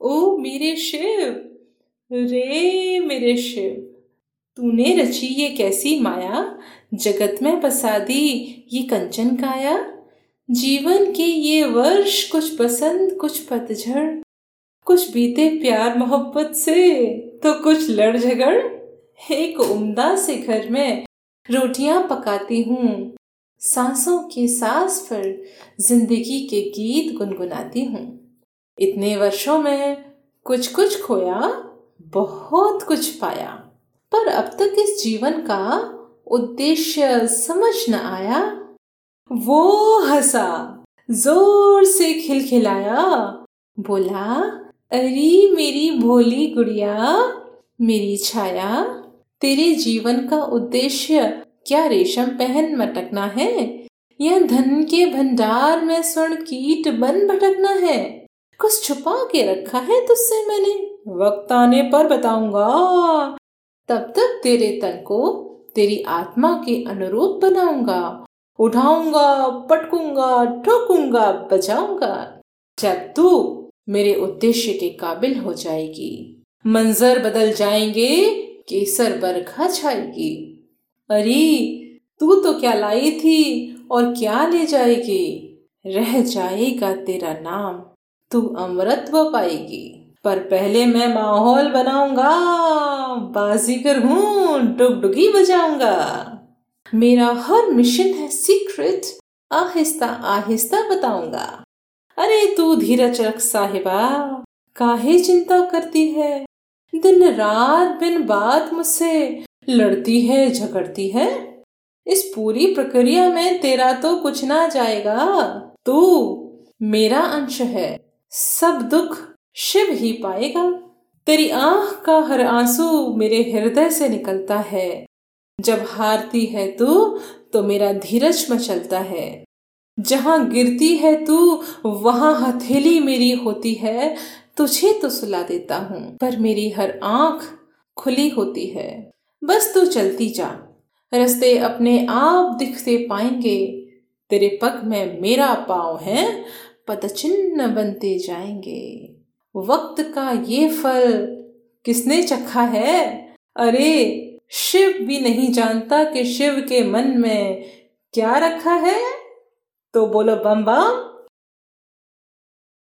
ओ मेरे शिव, रे मेरे शिव। तूने रची ये कैसी माया? जगत में बसा दी ये कंचन काया। जीवन के ये वर्ष कुछ बसंत, कुछ पतझड़। कुछ बीते प्यार मोहब्बत से तो कुछ लड़ झगड़। एक उम्दा से घर में रोटियाँ पकाती हूँ। सांसों के सांस पर ज़िंदगी के गीत गुनगुनाती हूँ। इतने वर्षों में कुछ कुछ खोया, बहुत कुछ पाया। पर अब तक इस जीवन का उद्देश्य समझ न आया। वो हंसा, ज़ोर से खिलखिलाया, बोला, अरे मेरी भोली गुड़िया, मेरी छाया, तेरे जीवन का उद्देश्य क्या रेशम पहन मटकना है? या धन के भंडार में स्वर्ण कीट बन भटकना है? कुछ छुपा के रखा है तुझसे मैंने। वक्त आने पर बताऊँगा। तब तक तेरे तन को तेरी आत्मा के अनुरूप बनाऊँगा। उठाऊँगा, पटकूँगा, ठोकूँगा, बजाऊँगा, जब तू मेरे उद्देश्य के काबिल हो जाएगी। मंजर बदल जाएँगे, केसर बरखा छाएगी। अरे, तू तो क्या लाई थी और क्या ले जाएगी? रह जाएगा तेरा नाम। तू अमृतव पाएगी। पर पहले मैं माहौल बनाऊँगा, बाजीगर हूँ, डुगडुगी बजाऊँगा। मेरा हर मिशन है सीक्रेट आहिस्ता आहिस्ता बताऊँगा। अरे तू धीरज रख साहिबा, काहे चिंता करती है? दिन रात बिन बात मुझसे लड़ती है, झगड़ती है? इस पूरी प्रक्रिया में तेरा तो कुछ ना जाएगा। तू मेरा अंश है। सब दुख शिव ही पाएगा। तेरी आँख का हर आँसू मेरे हृदय से निकलता है। जब हारती है तू तो मेरा धीरज मचलता है। जहाँ गिरती है तू, वहाँ हथेली मेरी होती है। तुझे तो सुला देता हूँ, पर मेरी हर आँख खुली होती है। बस तू चलती जा, रस्ते अपने आप दिखते पाएँगे। तेरे पग में मेरा पाँव है पदचिन्ह बनते जाएँगे। वक्त का ये फल किसने चखा है? अरे, शिव भी नहीं जानता कि शिव के मन में क्या रखा है? तो बोलो, बम बम।